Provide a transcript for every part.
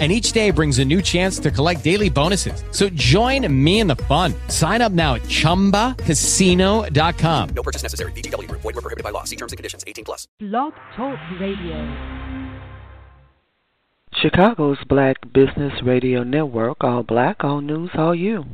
and each day brings a new chance to collect daily bonuses. So join me in the fun. Sign up now at ChumbaCasino.com. No purchase necessary. VGW. Void were prohibited by law. See terms and conditions. 18 plus. Blog Talk Radio. Chicago's Black Business Radio Network. All black, all news, all you.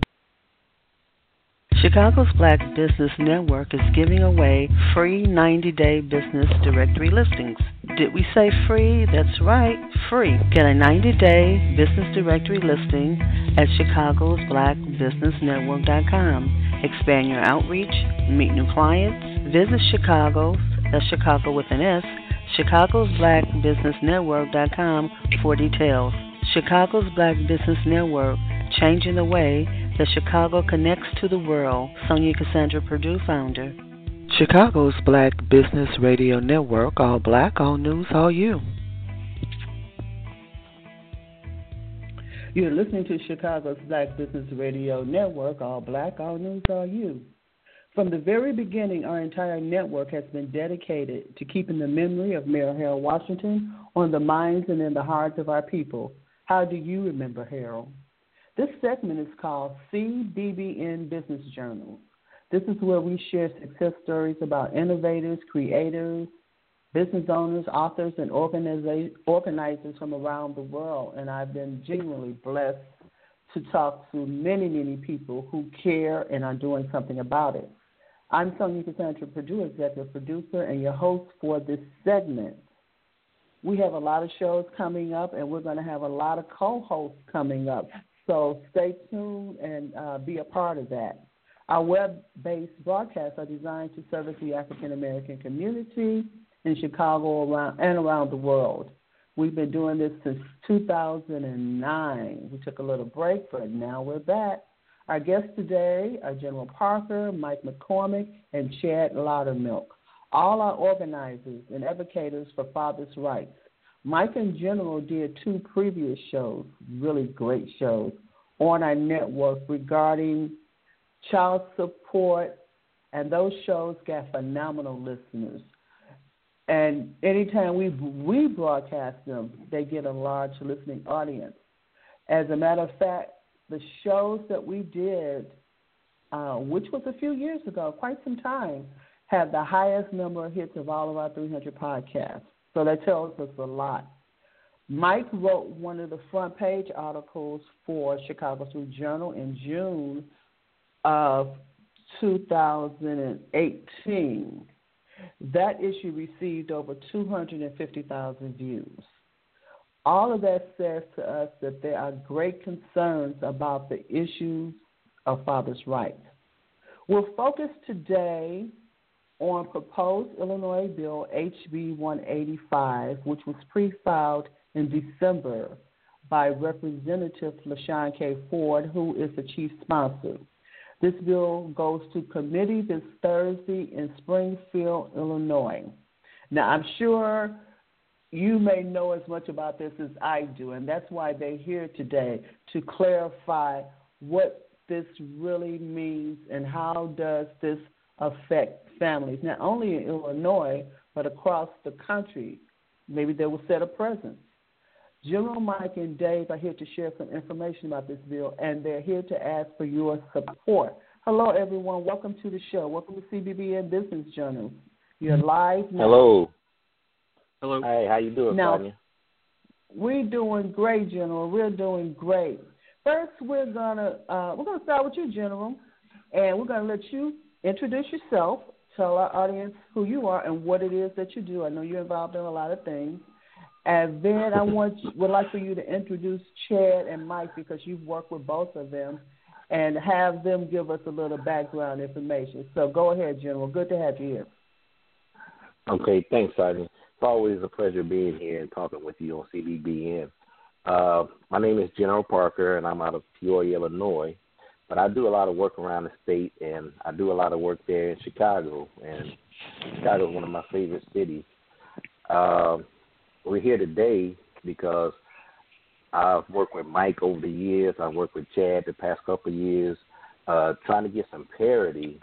Chicago's Black Business Network is giving away free 90 day business directory listings. Did we say free? That's right, free. Get a 90 day business directory listing at Chicago's BlackBusinessNetwork.com. Expand your outreach, meet new clients, visit Chicago's, that's Chicago with an S, Chicago's BlackBusinessNetwork.com for details. Chicago's Black Business Network, changing the way that Chicago connects to the world. Sonja Cassandra Perdue, founder. Chicago's Black Business Radio Network, all black, all news, all you. You're listening to Chicago's Black Business Radio Network, all black, all news, all you. From the very beginning, our entire network has been dedicated to keeping the memory of Mayor Harold Washington on the minds and in the hearts of our people. How do you remember Harold? This segment is called CBBN Business Journal. This is where we share success stories about innovators, creators, business owners, authors, and organizers from around the world. And I've been genuinely blessed to talk to many, many people who care and are doing something about it. I'm Sonja Cassandra Perdue, executive producer, and your host for this segment. We have a lot of shows coming up, and we're going to have a lot of co hosts coming up. So stay tuned and uh, be a part of that. Our web based broadcasts are designed to service the African American community in Chicago around, and around the world. We've been doing this since 2009. We took a little break, but now we're back. Our guests today are General Parker, Mike McCormick, and Chad Loudermilk, all are organizers and advocates for fathers' rights. Mike and General did two previous shows, really great shows, on our network regarding child support, and those shows got phenomenal listeners. And anytime we we broadcast them, they get a large listening audience. As a matter of fact, the shows that we did, uh, which was a few years ago, quite some time, had the highest number of hits of all of our 300 podcasts. So that tells us a lot. Mike wrote one of the front page articles for Chicago True Journal in June of 2018. That issue received over 250,000 views. All of that says to us that there are great concerns about the issues of fathers' rights. We'll focus today on proposed Illinois Bill HB 185, which was pre filed in December by Representative LaShawn K. Ford, who is the chief sponsor. This bill goes to committee this Thursday in Springfield, Illinois. Now, I'm sure you may know as much about this as I do, and that's why they're here today to clarify what this really means and how does this affect families, not only in Illinois, but across the country. Maybe they will set a presence. General Mike and Dave are here to share some information about this bill, and they're here to ask for your support. Hello, everyone. Welcome to the show. Welcome to CBBN Business Journal. You're live now. Hello. Hello. Hey, how you doing, now, Sonja? We're doing great, General. We're doing great. First, we're gonna uh, we're gonna start with you, General, and we're gonna let you introduce yourself. Tell our audience who you are and what it is that you do. I know you're involved in a lot of things. And then I want would like for you to introduce Chad and Mike because you've worked with both of them, and have them give us a little background information. So go ahead, General. Good to have you here. Okay, thanks, Sergeant. It's always a pleasure being here and talking with you on CBBN. Uh, my name is General Parker, and I'm out of Peoria, Illinois. But I do a lot of work around the state, and I do a lot of work there in Chicago. And Chicago is one of my favorite cities. Um, we're here today because I've worked with Mike over the years. I've worked with Chad the past couple of years, uh, trying to get some parity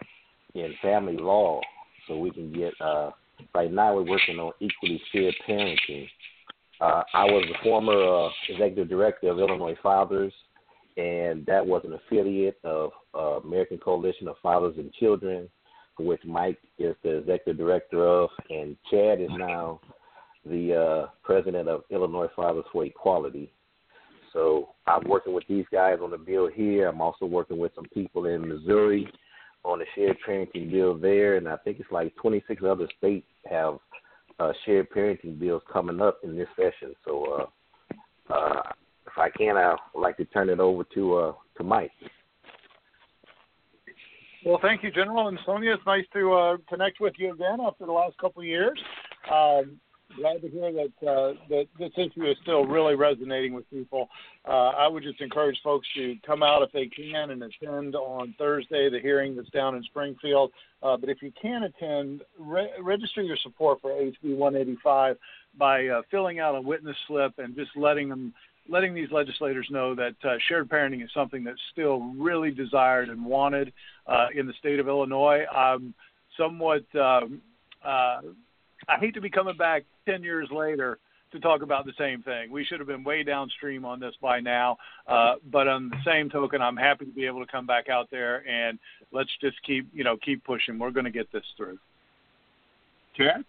in family law so we can get. Uh, right now, we're working on equally shared parenting. Uh, I was the former uh, executive director of Illinois Fathers, and that was an affiliate of uh, American Coalition of Fathers and Children, which Mike is the executive director of, and Chad is now the uh, president of Illinois Fathers for Equality. So I'm working with these guys on the bill here. I'm also working with some people in Missouri on the shared parenting bill there, and I think it's like 26 other states have uh, shared parenting bills coming up in this session. So uh, uh, if I can, I'd like to turn it over to uh, to Mike. Well, thank you, General and Sonja. It's nice to uh, connect with you again after the last couple of years. Um, glad to hear that uh, that this issue is still really resonating with people. Uh, I would just encourage folks to come out if they can and attend on Thursday the hearing that's down in Springfield. Uh, but if you can attend, re- register your support for HB 185 by uh, filling out a witness slip and just letting them letting these legislators know that uh, shared parenting is something that's still really desired and wanted uh, in the state of Illinois. I'm somewhat, um, uh, I hate to be coming back 10 years later to talk about the same thing. We should have been way downstream on this by now. Uh, but on the same token, I'm happy to be able to come back out there and let's just keep, you know, keep pushing. We're going to get this through. Chad?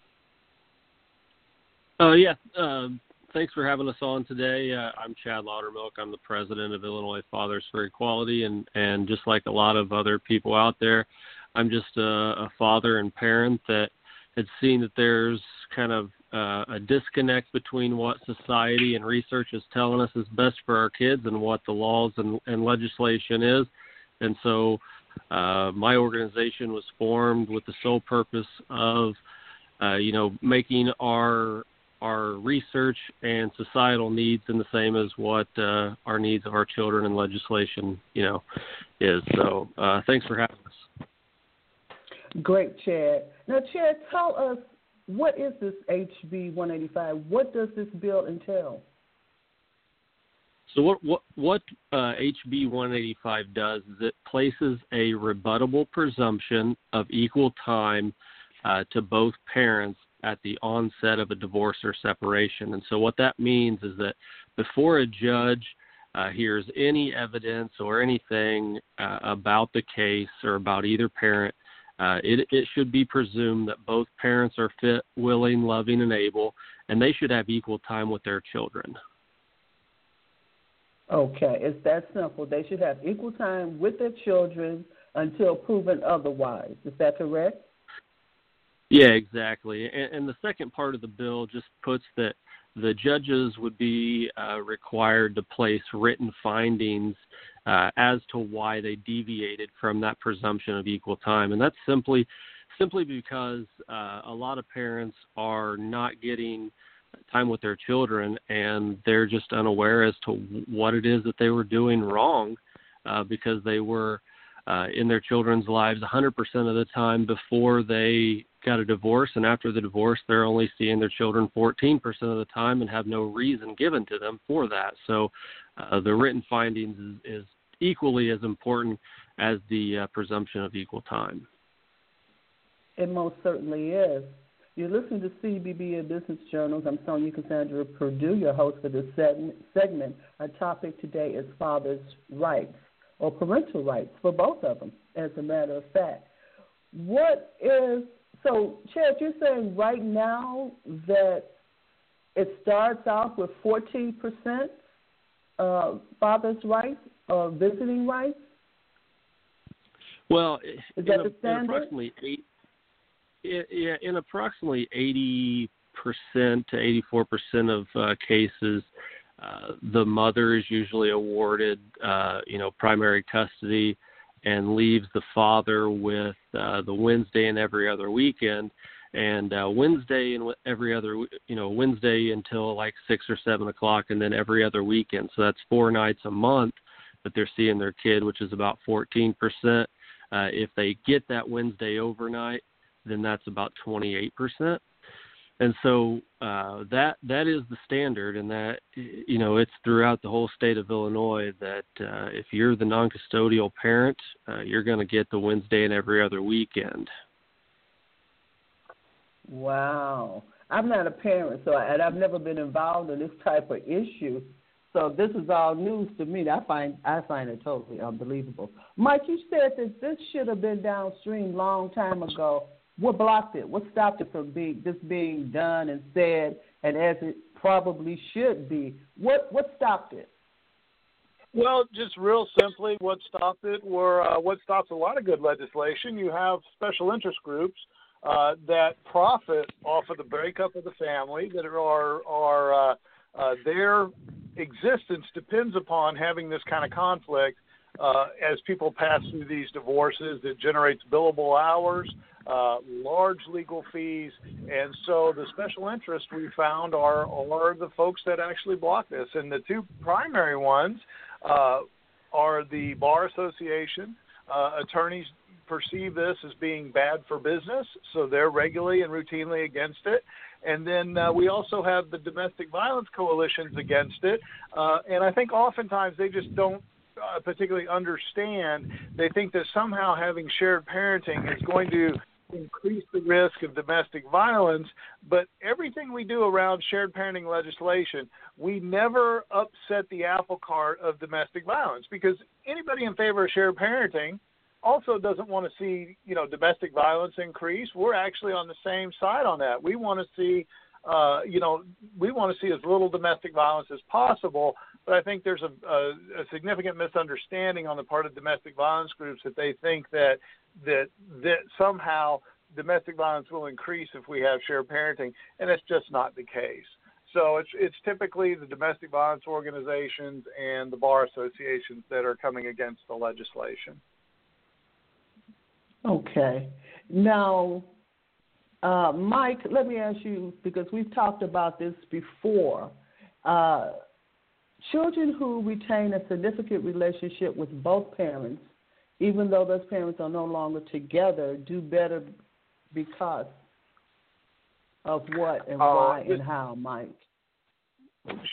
Uh, yeah. Um, thanks for having us on today. Uh, I'm Chad Loudermilk. I'm the president of Illinois Fathers for Equality, and and just like a lot of other people out there, I'm just a, a father and parent that had seen that there's kind of uh, a disconnect between what society and research is telling us is best for our kids and what the laws and, and legislation is, and so. Uh, my organization was formed with the sole purpose of, uh, you know, making our our research and societal needs and the same as what uh, our needs of our children and legislation, you know, is. So uh, thanks for having us. Great, Chad. Now, Chad, tell us what is this HB 185? What does this bill entail? So what what what uh, HB 185 does is it places a rebuttable presumption of equal time uh, to both parents at the onset of a divorce or separation. And so, what that means is that before a judge uh, hears any evidence or anything uh, about the case or about either parent, uh, it, it should be presumed that both parents are fit, willing, loving, and able, and they should have equal time with their children. Okay, it's that simple. They should have equal time with their children until proven otherwise. Is that correct? Yeah, exactly. And, and the second part of the bill just puts that the judges would be uh, required to place written findings uh, as to why they deviated from that presumption of equal time, and that's simply simply because uh, a lot of parents are not getting time with their children, and they're just unaware as to what it is that they were doing wrong uh, because they were uh, in their children's lives 100% of the time before they got a divorce, and after the divorce, they're only seeing their children 14% of the time and have no reason given to them for that. So uh, the written findings is, is, equally as important as the uh, presumption of equal time. It most certainly is. You're listening to CBB Business Journals. I'm Sonja Cassandra Perdue, your host for this segment. Our topic today is father's rights or parental rights for both of them, as a matter of fact. What is so, Chad, you're saying right now that it starts off with 14% uh, father's rights or visiting rights? Well, is that in, the approximately eight, yeah, in approximately 80 percent to 84 percent of uh, cases, uh, the mother is usually awarded, uh, you know, primary custody and leaves the father with uh, the Wednesday and every other weekend, and uh, Wednesday and every other, you know, Wednesday until like six or seven o'clock, and then every other weekend. So that's four nights a month that they're seeing their kid, which is about 14 percent. Uh, if they get that Wednesday overnight, then that's about 28 percent. And so uh, that that is the standard, and that you know it's throughout the whole state of Illinois that uh, if you're the non-custodial parent, uh, you're going to get the Wednesday and every other weekend. Wow. I'm not a parent, so and I've never been involved in this type of issue. So this is all news to me. I find I find it totally unbelievable. Mike, you said that this should have been downstream long time ago. What blocked it? What stopped it from being this being done and said, and as it probably should be? What what stopped it? Well, just real simply, what stopped it were uh, what stops a lot of good legislation. You have special interest groups uh, that profit off of the breakup of the family, that are are uh, uh, their existence depends upon having this kind of conflict. Uh, as people pass through these divorces, it generates billable hours, uh, large legal fees, and so the special interest we found are are the folks that actually block this. And the two primary ones uh, are the bar association. Uh, attorneys perceive this as being bad for business, so they're regularly and routinely against it. And then uh, we also have the domestic violence coalitions against it. Uh, and I think oftentimes they just don't uh, particularly understand. They think that somehow having shared parenting is going to increase the risk of domestic violence, but everything we do around shared parenting legislation, we never upset the apple cart of domestic violence because anybody in favor of shared parenting also doesn't want to see you know domestic violence increase. We're actually on the same side on that. We want to see uh, you know we want to see as little domestic violence as possible. But I think there's a, a, a significant misunderstanding on the part of domestic violence groups that they think that that that somehow domestic violence will increase if we have shared parenting, and it's just not the case. So it's it's typically the domestic violence organizations and the bar associations that are coming against the legislation. Okay. Now, uh, Mike, let me ask you because we've talked about this before. Uh, children who retain a significant relationship with both parents, even though those parents are no longer together, do better because of what and uh, why and how, Mike?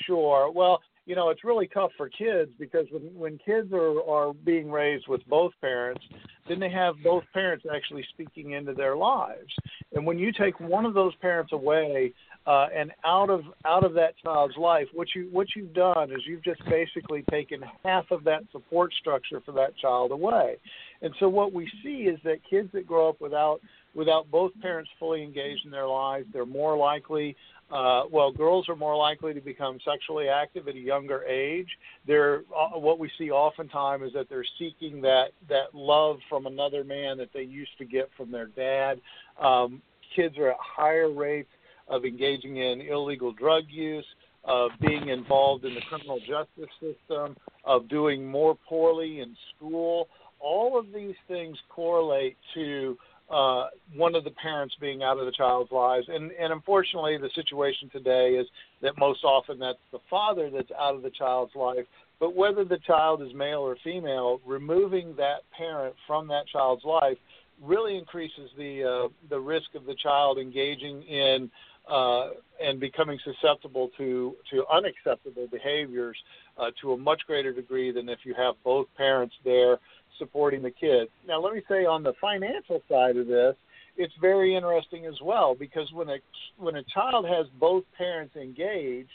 Sure. Well, you know, it's really tough for kids because when when kids are are being raised with both parents, then they have both parents actually speaking into their lives. And when you take one of those parents away uh, and out of out of that child's life, what you what you've done is you've just basically taken half of that support structure for that child away. And so what we see is that kids that grow up without without both parents fully engaged in their lives, they're more likely uh, well, girls are more likely to become sexually active at a younger age. They're uh, what we see oftentimes is that they're seeking that that love from another man that they used to get from their dad. Um, kids are at higher rates of engaging in illegal drug use, of being involved in the criminal justice system, of doing more poorly in school. All of these things correlate to uh, one of the parents being out of the child's lives. And, and unfortunately, the situation today is that most often that's the father that's out of the child's life. But whether the child is male or female, removing that parent from that child's life really increases the uh, the risk of the child engaging in uh, and becoming susceptible to to unacceptable behaviors uh, to a much greater degree than if you have both parents there supporting the kids. Now, let me say on the financial side of this, it's very interesting as well because when a when a child has both parents engaged,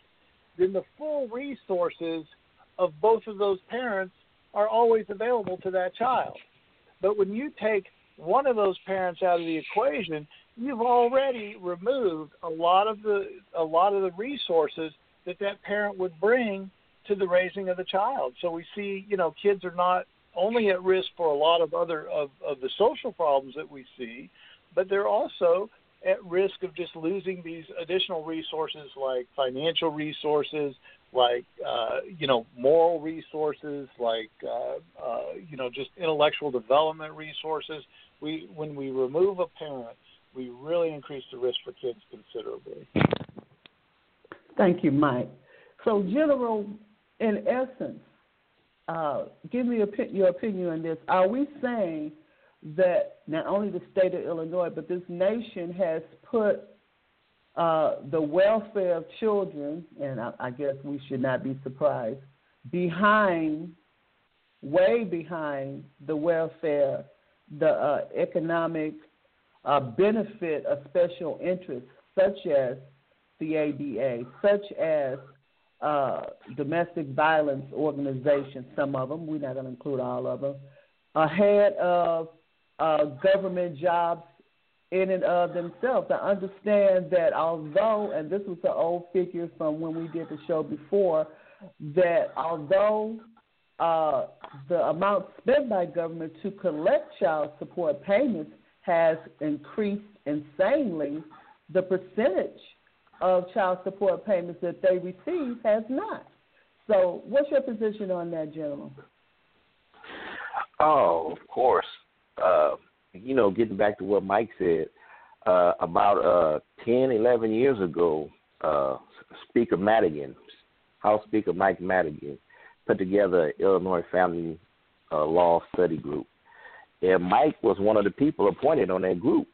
then the full resources of both of those parents are always available to that child. But when you take one of those parents out of the equation, you've already removed a lot of the a lot of the resources that that parent would bring to the raising of the child. So we see, you know, kids are not only at risk for a lot of other of, of the social problems that we see, but they're also at risk of just losing these additional resources like financial resources, like uh, you know moral resources, like uh, uh, you know just intellectual development resources. We when we remove a parent, we really increase the risk for kids considerably. Thank you, Mike. So, general, in essence, uh, give me your opinion on this. Are we saying that not only the state of Illinois, but this nation has put uh, the welfare of children, and I, I guess we should not be surprised, behind, way behind the welfare, the uh, economic uh, benefit of special interests such as the such as uh, domestic violence organizations, some of them, we're not going to include all of them, ahead of uh, government jobs in and of themselves. I understand that although, and this was the old figure from when we did the show before, that although uh, the amount spent by government to collect child support payments has increased insanely, the percentage of child support payments that they receive has not. So, what's your position on that, gentlemen? Oh, of course. Uh, you know, getting back to what Mike said, uh, about uh, 10, 11 years ago, uh, Speaker Madigan, House Speaker Mike Madigan, put together an Illinois Family uh, Law Study Group. And Mike was one of the people appointed on that group.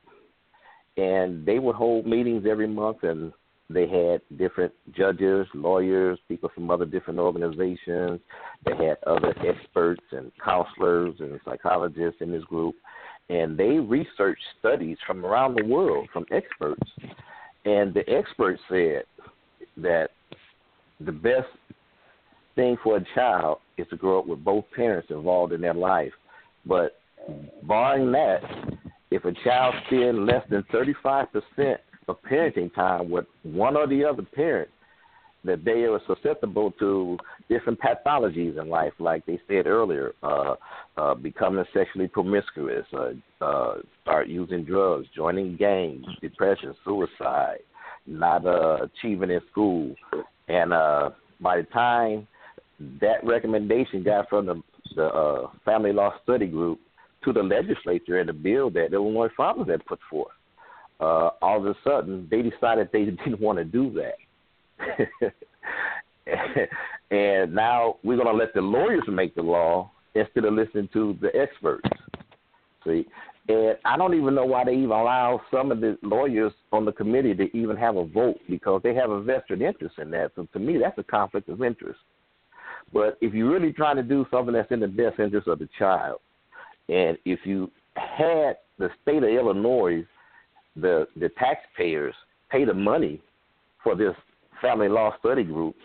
And they would hold meetings every month, and they had different judges, lawyers, people from other different organizations. They had other experts and counselors and psychologists in this group and they researched studies from around the world from experts. And the experts said that the best thing for a child is to grow up with both parents involved in their life. But barring that, if a child spends less than 35% of parenting time with one or the other parent, that they are susceptible to different pathologies in life, like they said earlier, uh, uh, becoming sexually promiscuous, uh, uh, start using drugs, joining gangs, depression, suicide, not uh, achieving in school, and uh, by the time that recommendation got from the, the uh, Family Law Study Group to the legislature and the bill that Illinois fathers had put forth, uh, all of a sudden they decided they didn't want to do that and now we're going to let the lawyers make the law instead of listening to the experts. See, and I don't even know why they even allow some of the lawyers on the committee to even have a vote because they have a vested interest in that. So to me, that's a conflict of interest. But if you're really trying to do something that's in the best interest of the child, and if you had the state of Illinois, the the taxpayers pay the money for this family law study group,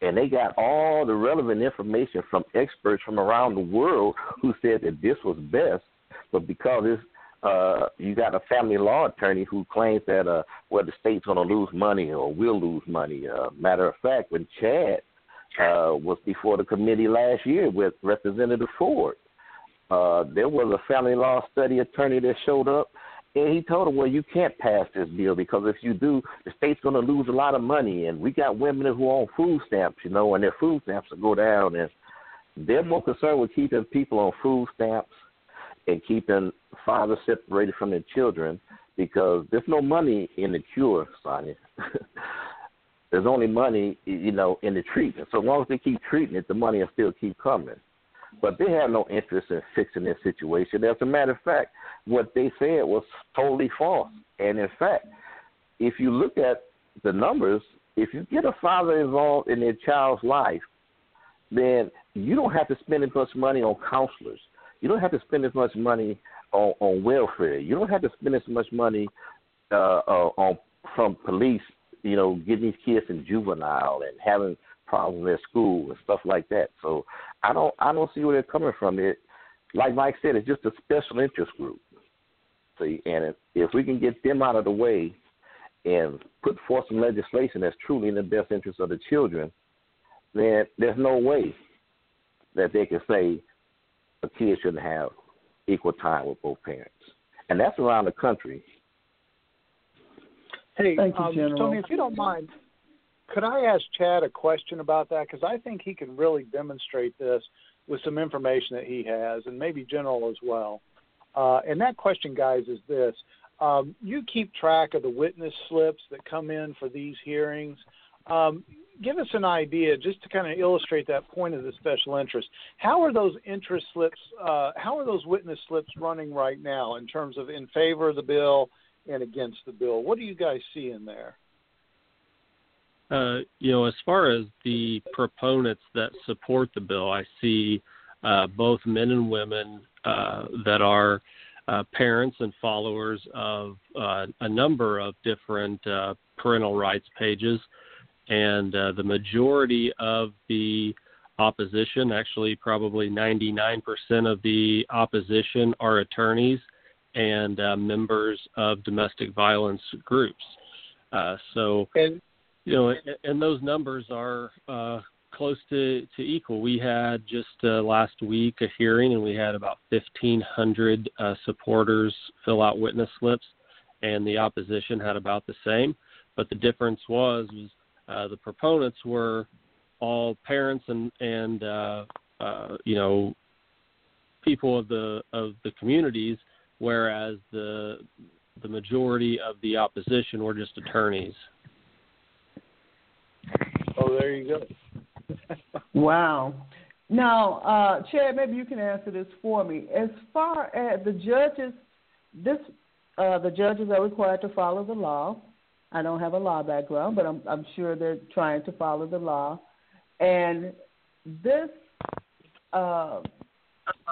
and they got all the relevant information from experts from around the world who said that this was best, but because it's uh, you got a family law attorney who claims that uh, well the state's going to lose money or will lose money. Uh, matter of fact, when Chad uh, was before the committee last year with Representative Ford, uh, there was a family law study attorney that showed up and he told him, well, you can't pass this bill because if you do, the state's going to lose a lot of money. And we got women who own food stamps, you know, and their food stamps will go down. And they're more concerned with keeping people on food stamps and keeping fathers separated from their children because there's no money in the cure, Sonja. there's only money, you know, in the treatment. So long as they keep treating it, the money will still keep coming. But they have no interest in fixing their situation. As a matter of fact, what they said was totally false. And in fact, if you look at the numbers, if you get a father involved in their child's life, then you don't have to spend as much money on counselors. You don't have to spend as much money on, on welfare. You don't have to spend as much money uh, uh, on from police. You know, getting these kids in juvenile and having problems at school and stuff like that. So I don't I don't see where they're coming from. It like Mike said, it's just a special interest group. See, and if, if we can get them out of the way and put forth some legislation that's truly in the best interest of the children, then there's no way that they can say a kid shouldn't have equal time with both parents. And that's around the country. Hey, Thank you, um, General. Tony, if you don't mind, could I ask Chad a question about that? Because I think he can really demonstrate this with some information that he has, and maybe General as well. Uh, and that question, guys, is this: um, You keep track of the witness slips that come in for these hearings. Um, give us an idea, just to kind of illustrate that point of the special interest. How are those interest slips? Uh, how are those witness slips running right now in terms of in favor of the bill and against the bill? What do you guys see in there? Uh, you know, as far as the proponents that support the bill, I see uh, both men and women uh, that are uh, parents and followers of uh, a number of different uh, parental rights pages, and the majority of the opposition, actually probably 99% of the opposition, are attorneys and members of domestic violence groups. So, and, you know, and, those numbers are uh, close to, to equal. We had just uh, last week a hearing, and we had about 1,500 uh, supporters fill out witness slips, and the opposition had about the same. But the difference was, was uh, the proponents were all parents and and uh, uh, you know people of the of the communities, whereas the the majority of the opposition were just attorneys. Oh, there you go. wow. Now, uh, Chad, maybe you can answer this for me. As far as the judges, this uh, the judges are required to follow the law. I don't have a law background, but I'm, I'm sure they're trying to follow the law. And this, uh,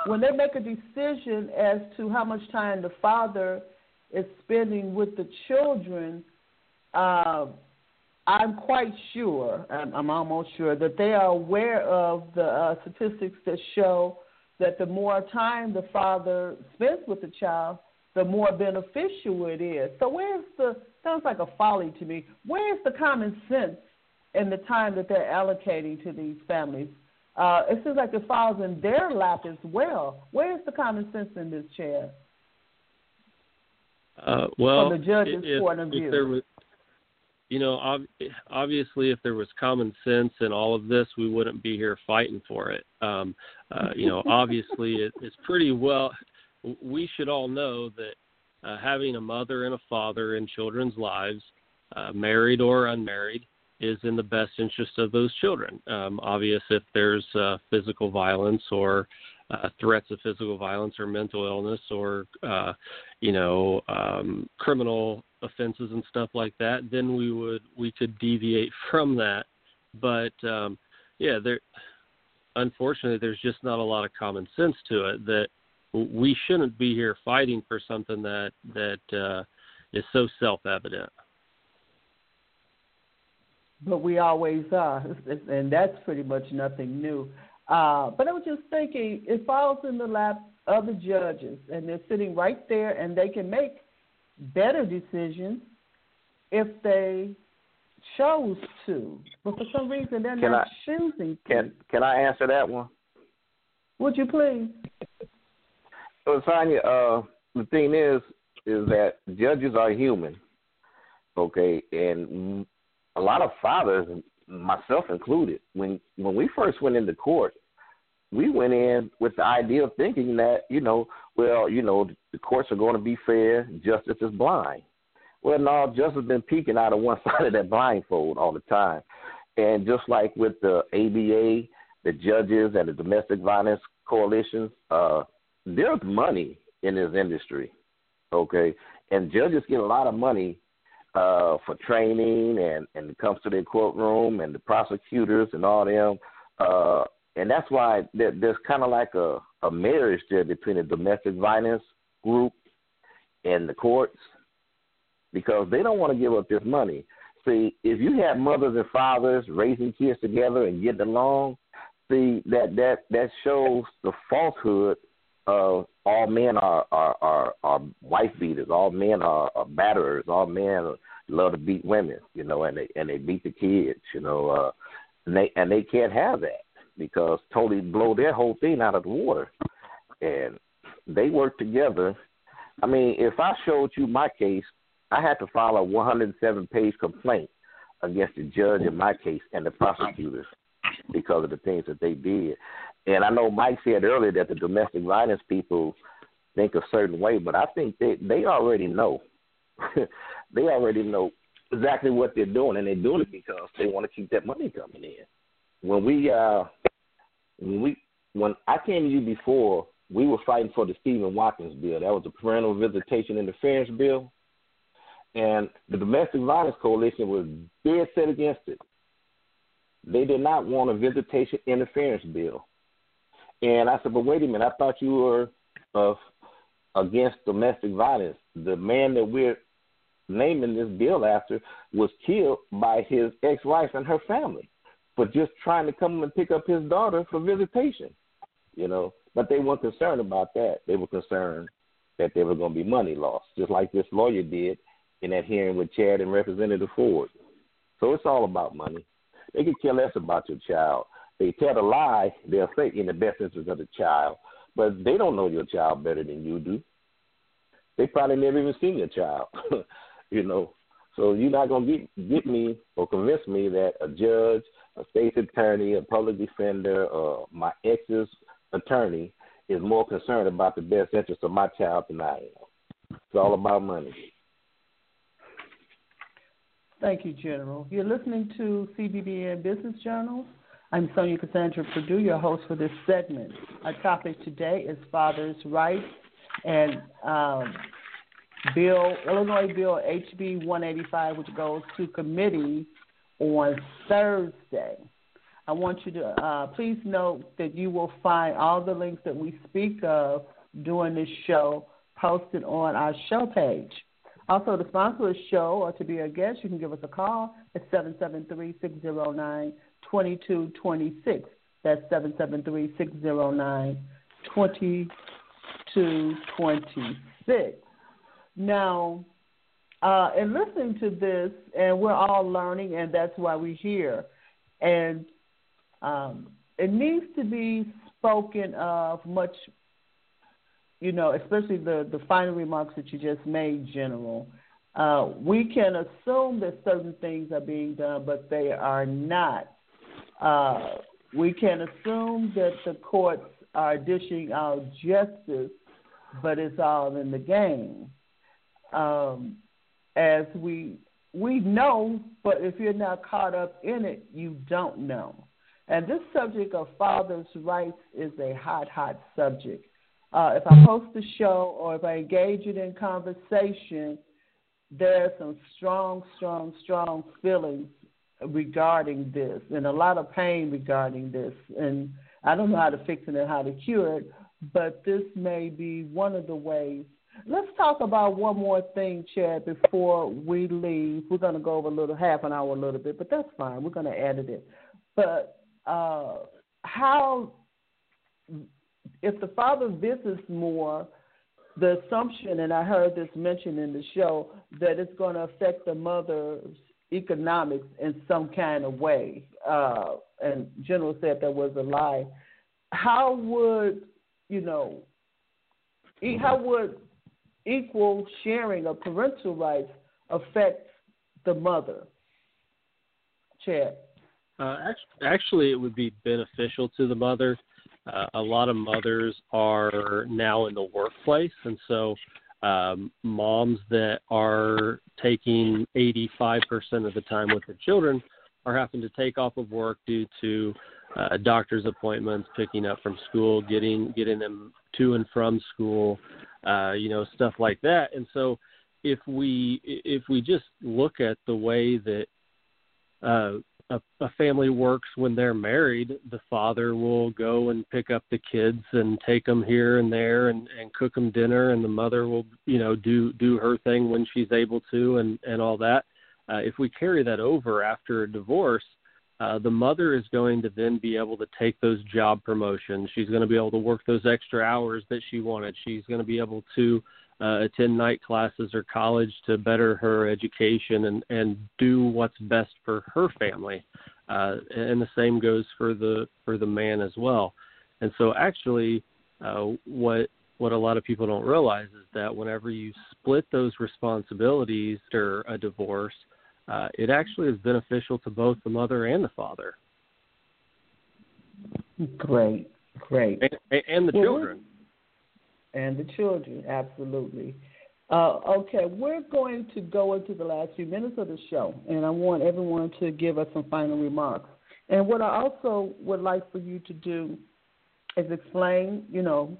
when they make a decision as to how much time the father is spending with the children, uh, I'm quite sure, I'm, I'm almost sure, that they are aware of the uh, statistics that show that the more time the father spends with the child, the more beneficial it is. So where's the sounds like a folly to me. Where's the common sense in the time that they're allocating to these families? Uh, it seems like it falls in their lap as well. Where's the common sense in this, chair? Uh, well, From the judge's if, point of if view. there was, you know, ob- obviously, if there was common sense in all of this, we wouldn't be here fighting for it. Um, uh, you know, obviously, it, it's pretty well. We should all know that uh, having a mother and a father in children's lives, uh, married or unmarried, is in the best interest of those children. Um, obvious if there's uh, physical violence or uh, threats of physical violence or mental illness or uh, you know um, criminal offenses and stuff like that, then we would we could deviate from that. But um, yeah, there unfortunately there's just not a lot of common sense to it that we shouldn't be here fighting for something that that uh, is so self-evident. But we always are, and that's pretty much nothing new. Uh, but I was just thinking, it falls in the lap of the judges, and they're sitting right there, and they can make better decisions if they chose to. But for some reason, they're Can not I- choosing. To. Can can I answer that one? Would you please? Well, Sonja, uh, the thing is, is that judges are human, okay, and a lot of fathers, myself included, when when we first went into court, we went in with the idea of thinking that you know, well, you know, the courts are going to be fair, justice is blind. Well, no, justice has been peeking out of one side of that blindfold all the time, and just like with the ABA, the judges and the domestic violence coalitions, uh, there's money in this industry, okay, and judges get a lot of money uh, for training and and it comes to their courtroom and the prosecutors and all them, uh, and that's why there, there's kind of like a a marriage there between the domestic violence group and the courts because they don't want to give up this money. See, if you have mothers and fathers raising kids together and getting along, see that that that shows the falsehood of all men are are are, are wife beaters, all men are, are batterers, all men love to beat women, you know, and they and they beat the kids, you know, uh, and they and they can't have that because totally blow their whole thing out of the water, and they work together. I mean, if I showed you my case, I had to file a 107 page complaint against the judge in my case and the prosecutors because of the things that they did. And I know Mike said earlier that the domestic violence people think a certain way, but I think they they already know. they already know exactly what they're doing, and they're doing it because they want to keep that money coming in. When we uh, when we when I came to you before, we were fighting for the Stephen Watkins bill. That was the parental visitation interference bill, and the Domestic Violence Coalition was dead set against it. They did not want a visitation interference bill. And I said, but wait a minute, I thought you were uh, against domestic violence. The man that we're naming this bill after was killed by his ex-wife and her family for just trying to come and pick up his daughter for visitation. You know, but they weren't concerned about that. They were concerned that there was going to be money lost, just like this lawyer did in that hearing with Chad and Representative Ford. So it's all about money. They could care less about your child. They tell a lie, they'll say in the best interest of the child, but they don't know your child better than you do. They probably never even seen your child, you know. So you're not gonna get get me or convince me that a judge, a state's attorney, a public defender, or my ex's attorney is more concerned about the best interest of my child than I am. It's all about money. Thank you, General. You're listening to CBBN Business Journal. I'm Sonja Cassandra Perdue, your host for this segment. Our topic today is fathers' rights and um, Bill Illinois Bill HB 185, which goes to committee on Thursday. I want you to uh, please note that you will find all the links that we speak of during this show posted on our show page. Also, to sponsor the show or to be a guest, you can give us a call at 773 609 2226. That's 773 609 2226. Now, uh, in listening to this, and we're all learning, and that's why we're here. And um, it needs to be spoken of much you know, especially the, the final remarks that you just made, General, uh, we can assume that certain things are being done, but they are not. Uh, we can assume that the courts are dishing out justice, but it's all in the game. Um, as we we know, but if you're not caught up in it, you don't know. And this subject of fathers' rights is a hot, hot subject uh, if I host a show or if I engage it in conversation, there are some strong, strong, strong feelings regarding this and a lot of pain regarding this. And I don't know how to fix it and how to cure it, but this may be one of the ways. Let's talk about one more thing, Chad, before we leave. We're going to go over a little, half an hour, a little bit, but that's fine. We're going to edit it. But uh, how if the father visits more, the assumption, and I heard this mentioned in the show, that it's going to affect the mother's economics in some kind of way. Uh, and General said that was a lie. How would you know? How would equal sharing of parental rights affects the mother? Chad. Uh, actually, it would be beneficial to the mother uh, a lot of mothers are now in the workplace, and so um, moms that are taking 85% of the time with their children are having to take off of work due to uh, doctor's appointments, picking up from school, getting getting them to and from school, uh, you know, stuff like that. And so, if we if we just look at the way that uh, a, a family works when they're married, the father will go and pick up the kids and take them here and there and and cook them dinner, and the mother will you know do do her thing when she's able to and and all that. Uh, if we carry that over after a divorce, uh, the mother is going to then be able to take those job promotions. She's going to be able to work those extra hours that she wanted. She's going to be able to uh, attend night classes or college to better her education and and do what's best for her family uh, and the same goes for the for the man as well and so actually uh, what what a lot of people don't realize is that whenever you split those responsibilities or a divorce uh, it actually is beneficial to both the mother and the father great great and, and the children and the children, absolutely. Uh, okay, we're going to go into the last few minutes of the show, and I want everyone to give us some final remarks. And what I also would like for you to do is explain, you know,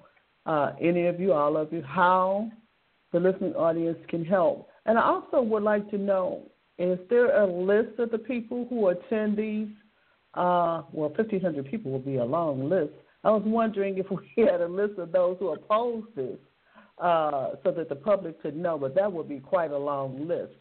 uh, any of you, all of you, how the listening audience can help. And I also would like to know is there a list of the people who attend these? Uh, well, 1,500 people will be a long list. I was wondering if we had a list of those who oppose this uh, so that the public could know, but that would be quite a long list.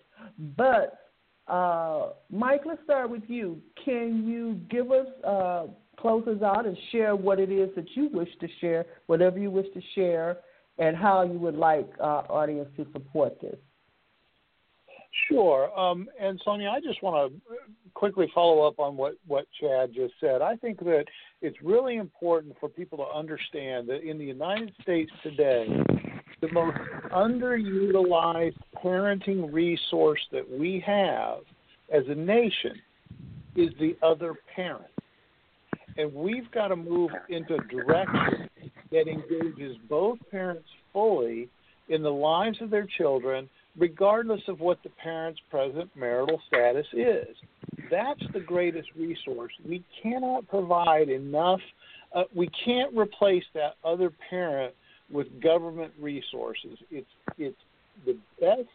But, uh, Mike, let's start with you. Can you give us, uh, close us out and share what it is that you wish to share, whatever you wish to share, and how you would like our audience to support this? Sure. Um, and Sonja, I just want to quickly follow up on what, what Chad just said. I think that it's really important for people to understand that in the United States today, the most underutilized parenting resource that we have as a nation is the other parent. And we've got to move into a direction that engages both parents fully in the lives of their children regardless of what the parent's present marital status is. That's the greatest resource. We cannot provide enough, uh, we can't replace that other parent with government resources. It's, it's the best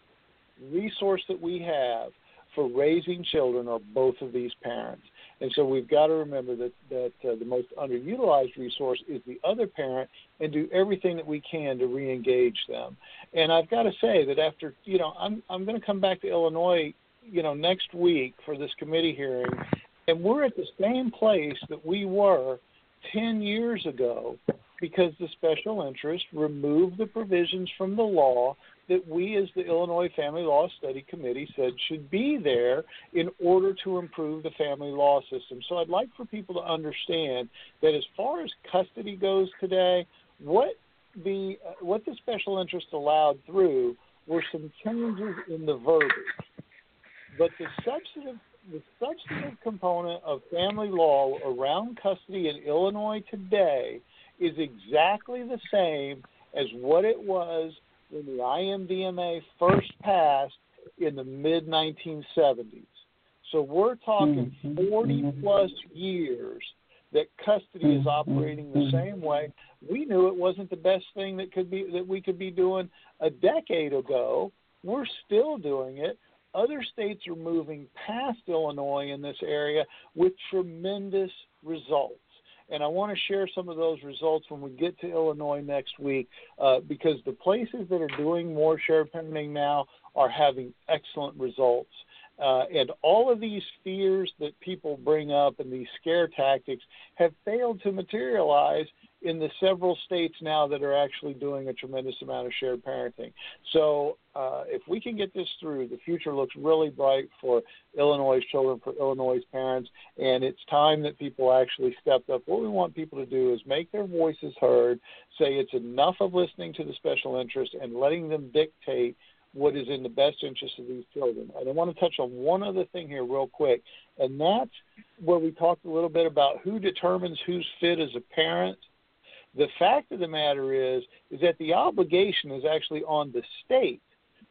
resource that we have for raising children are both of these parents. And so we've got to remember that that uh, the most underutilized resource is the other parent, and do everything that we can to re-engage them. And I've got to say that after you know I'm I'm going to come back to Illinois, you know, next week for this committee hearing, and we're at the same place that we were ten years ago because the special interest removed the provisions from the law that we, as the Illinois Family Law Study Committee, said should be there in order to improve the family law system. So I'd like for people to understand that as far as custody goes today, what the uh, what the special interest allowed through were some changes in the verbiage, but the substantive the substantive component of family law around custody in Illinois today is exactly the same as what it was when the IMDMA first passed in the mid 1970s. So we're talking Mm-hmm. 40 plus years that custody is operating the same way. We knew it wasn't the best thing that could be that we could be doing a decade ago. We're still doing it. Other states are moving past Illinois in this area with tremendous results and I want to share some of those results when we get to Illinois next week uh, because the places that are doing more shared parenting now are having excellent results. Uh, and all of these fears that people bring up and these scare tactics have failed to materialize in the several states now that are actually doing a tremendous amount of shared parenting. So, uh, if we can get this through, the future looks really bright for Illinois children, for Illinois parents, and it's time that people actually stepped up. What we want people to do is make their voices heard, say it's enough of listening to the special interest and letting them dictate what is in the best interest of these children. And I want to touch on one other thing here, real quick, and that's where we talked a little bit about who determines who's fit as a parent. The fact of the matter is, is that the obligation is actually on the state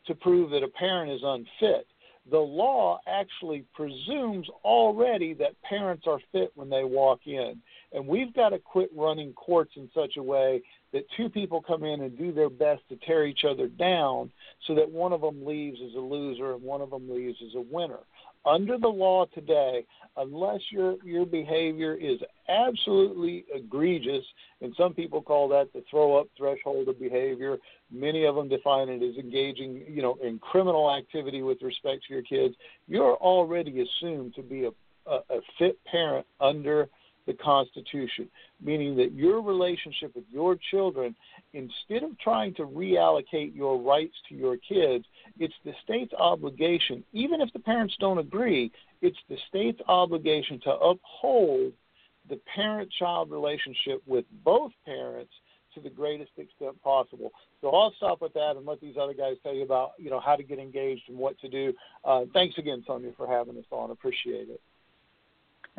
to prove that a parent is unfit. The law actually presumes already that parents are fit when they walk in. And we've got to quit running courts in such a way that two people come in and do their best to tear each other down so that one of them leaves as a loser and one of them leaves as a winner. Under the law today, unless your your behavior is absolutely egregious, and some people call that the throw up threshold of behavior. Many of them define it as engaging, you know, in criminal activity with respect to your kids. You're already assumed to be a, a, a fit parent under the Constitution, meaning that your relationship with your children, instead of trying to reallocate your rights to your kids, it's the state's obligation, even if the parents don't agree, it's the state's obligation to uphold the parent child relationship with both parents to the greatest extent possible. So I'll stop with that and let these other guys tell you about you know how to get engaged and what to do. Uh, thanks again, Sonja, for having us on. Appreciate it.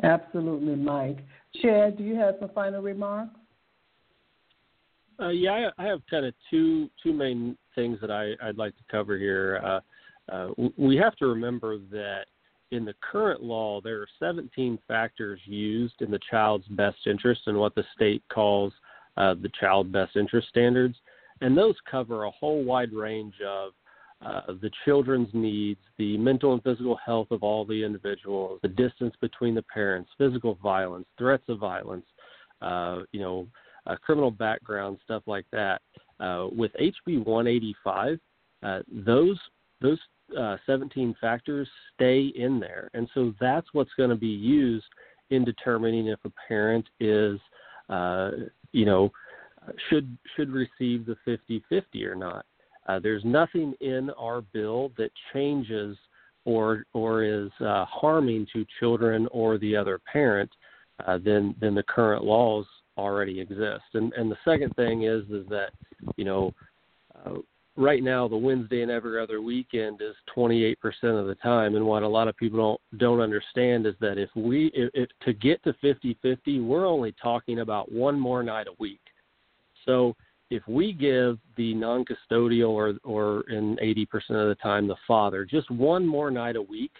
Absolutely, Mike. Chad, do you have some final remarks? Uh, yeah, I, I have kind of two two main things that I, I'd like to cover here. Uh, uh, we have to remember that in the current law, there are 17 factors used in the child's best interest in what the state calls uh, the child best interest standards, and those cover a whole wide range of uh, the children's needs, the mental and physical health of all the individuals, the distance between the parents, physical violence, threats of violence, uh, you know, uh, criminal background, stuff like that. Uh, with HB 185, uh, those those uh, 17 factors stay in there, and so that's what's going to be used in determining if a parent is, you know, should should receive the 50-50 or not. Uh, there's nothing in our bill that changes or or is uh, harming to children or the other parent uh, than than the current laws already exist. And and the second thing is is that you know uh, right now the Wednesday and every other weekend is 28% of the time. And what a lot of people don't don't understand is that if we if, if to get to 50-50, we're only talking about one more night a week. So if we give the non-custodial or or in 80% of the time the father just one more night a week,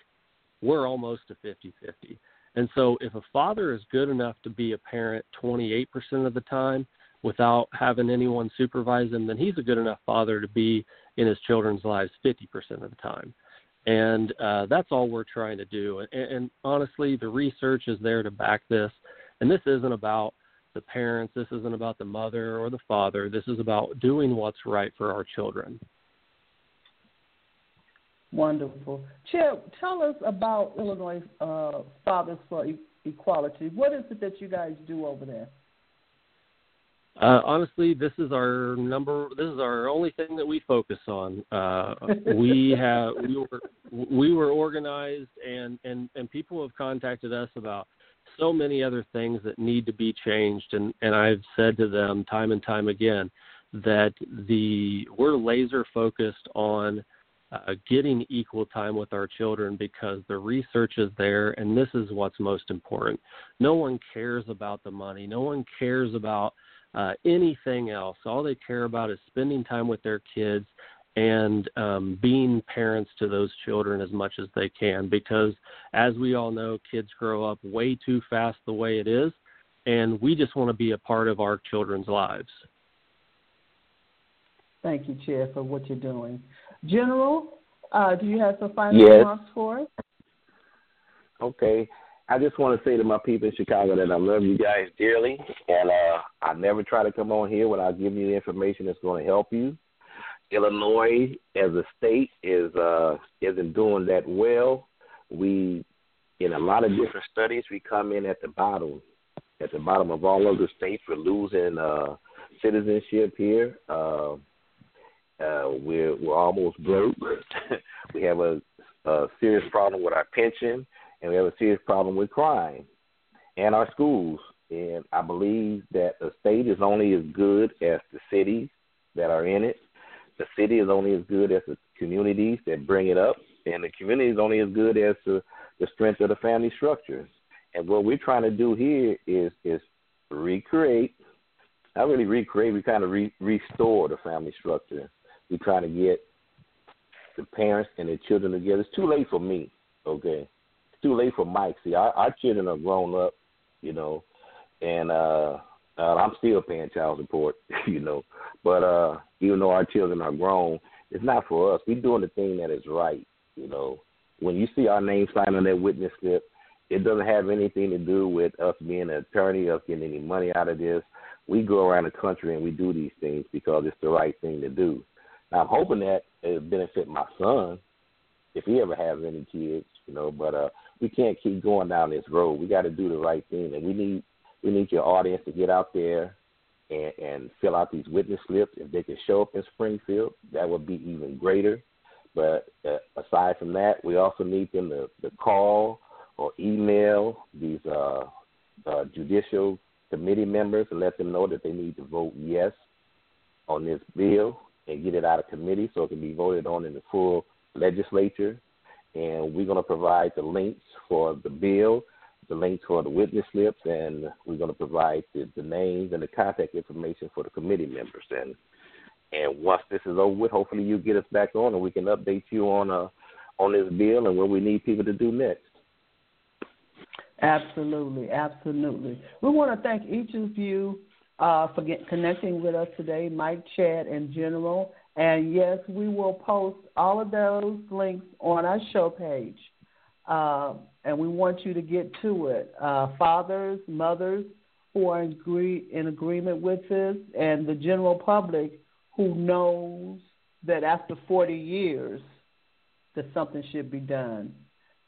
we're almost to 50-50. And so if a father is good enough to be a parent 28% of the time without having anyone supervise him, then he's a good enough father to be in his children's lives 50% of the time. And uh, that's all we're trying to do. And, and honestly, the research is there to back this. And this isn't about the parents. This isn't about the mother or the father. This is about doing what's right for our children. Wonderful. Chad, tell us about Illinois uh, Fathers for e- Equality. What is it that you guys do over there? Uh, honestly, this is our number. This is our only thing that we focus on. Uh, we have we were we were organized, and and and people have contacted us about so many other things that need to be changed and and I've said to them time and time again that the we're laser focused on uh, getting equal time with our children because the research is there and this is what's most important. No one cares about the money. No one cares about uh, anything else. All they care about is spending time with their kids and um, being parents to those children as much as they can because as we all know kids grow up way too fast the way it is and we just want to be a part of our children's lives thank you Chad for what you're doing general uh, do you have some final yes. remarks for us okay I just want to say to my people in Chicago that I love you guys dearly, and uh, I never try to come on here without giving you the information that's going to help you. Illinois as a state is uh, isn't doing that well. We, in a lot of different studies, we come in at the bottom, at the bottom of all other states. We're losing uh, citizenship here. Uh, uh, we're we're almost broke. we have a, a serious problem with our pension, and we have a serious problem with crime and our schools. And I believe that the state is only as good as the cities that are in it the city is only as good as the communities that bring it up, and the community is only as good as the, the strength of the family structures. And what we're trying to do here is is recreate, not really recreate, we kind of re- restore the family structure. We're trying to get the parents and the children together. It's too late for me, okay? It's too late for Mike. See, our, our children are grown up, you know, and uh, uh, I'm still paying child support, you know. But uh, even though our children are grown, it's not for us. We're doing the thing that is right. You know, when you see our name signed on that witness slip, it doesn't have anything to do with us being an attorney, us getting any money out of this. We go around the country and we do these things because it's the right thing to do. Now, I'm hoping that it benefit my son if he ever has any kids, you know. But uh, we can't keep going down this road. We got to do the right thing, and we need we need your audience to get out there and, and fill out these witness slips. If they could show up in Springfield, that would be even greater. But uh, aside from that, we also need them to, to call or email these uh, uh, judicial committee members and let them know that they need to vote yes on this bill and get it out of committee so it can be voted on in the full legislature. And we're going to provide the links for the bill the links for the witness slips, and we're going to provide the, the names and the contact information for the committee members. And and once this is over with, hopefully you get us back on, and we can update you on uh on this bill and what we need people to do next. Absolutely, absolutely. We want to thank each of you uh, for get, connecting with us today, Mike, Chad, and General. And yes, we will post all of those links on our show page. Uh, and we want you to get to it. Uh, fathers, mothers who are in, agree, in agreement with this, and the general public who knows that after 40 years that something should be done.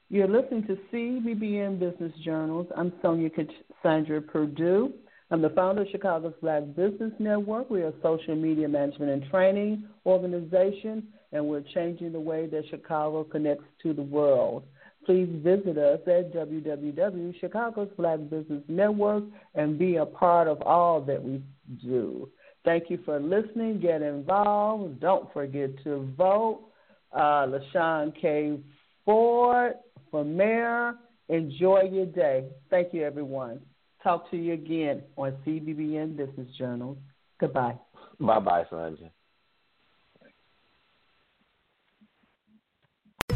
You're listening to CBBN Business Journals. I'm Sonja Cassandra Perdue. I'm the founder of Chicago's Black Business Network. We are a social media management and training organization, and we're changing the way that Chicago connects to the world. Please visit us at www.chicagos Black Business Network and be a part of all that we do. Thank you for listening. Get involved. Don't forget to vote. Uh, LaShawn K. Ford for mayor. Enjoy your day. Thank you, everyone. Talk to you again on CBBN Business Journals. Goodbye. Bye bye, Sonja.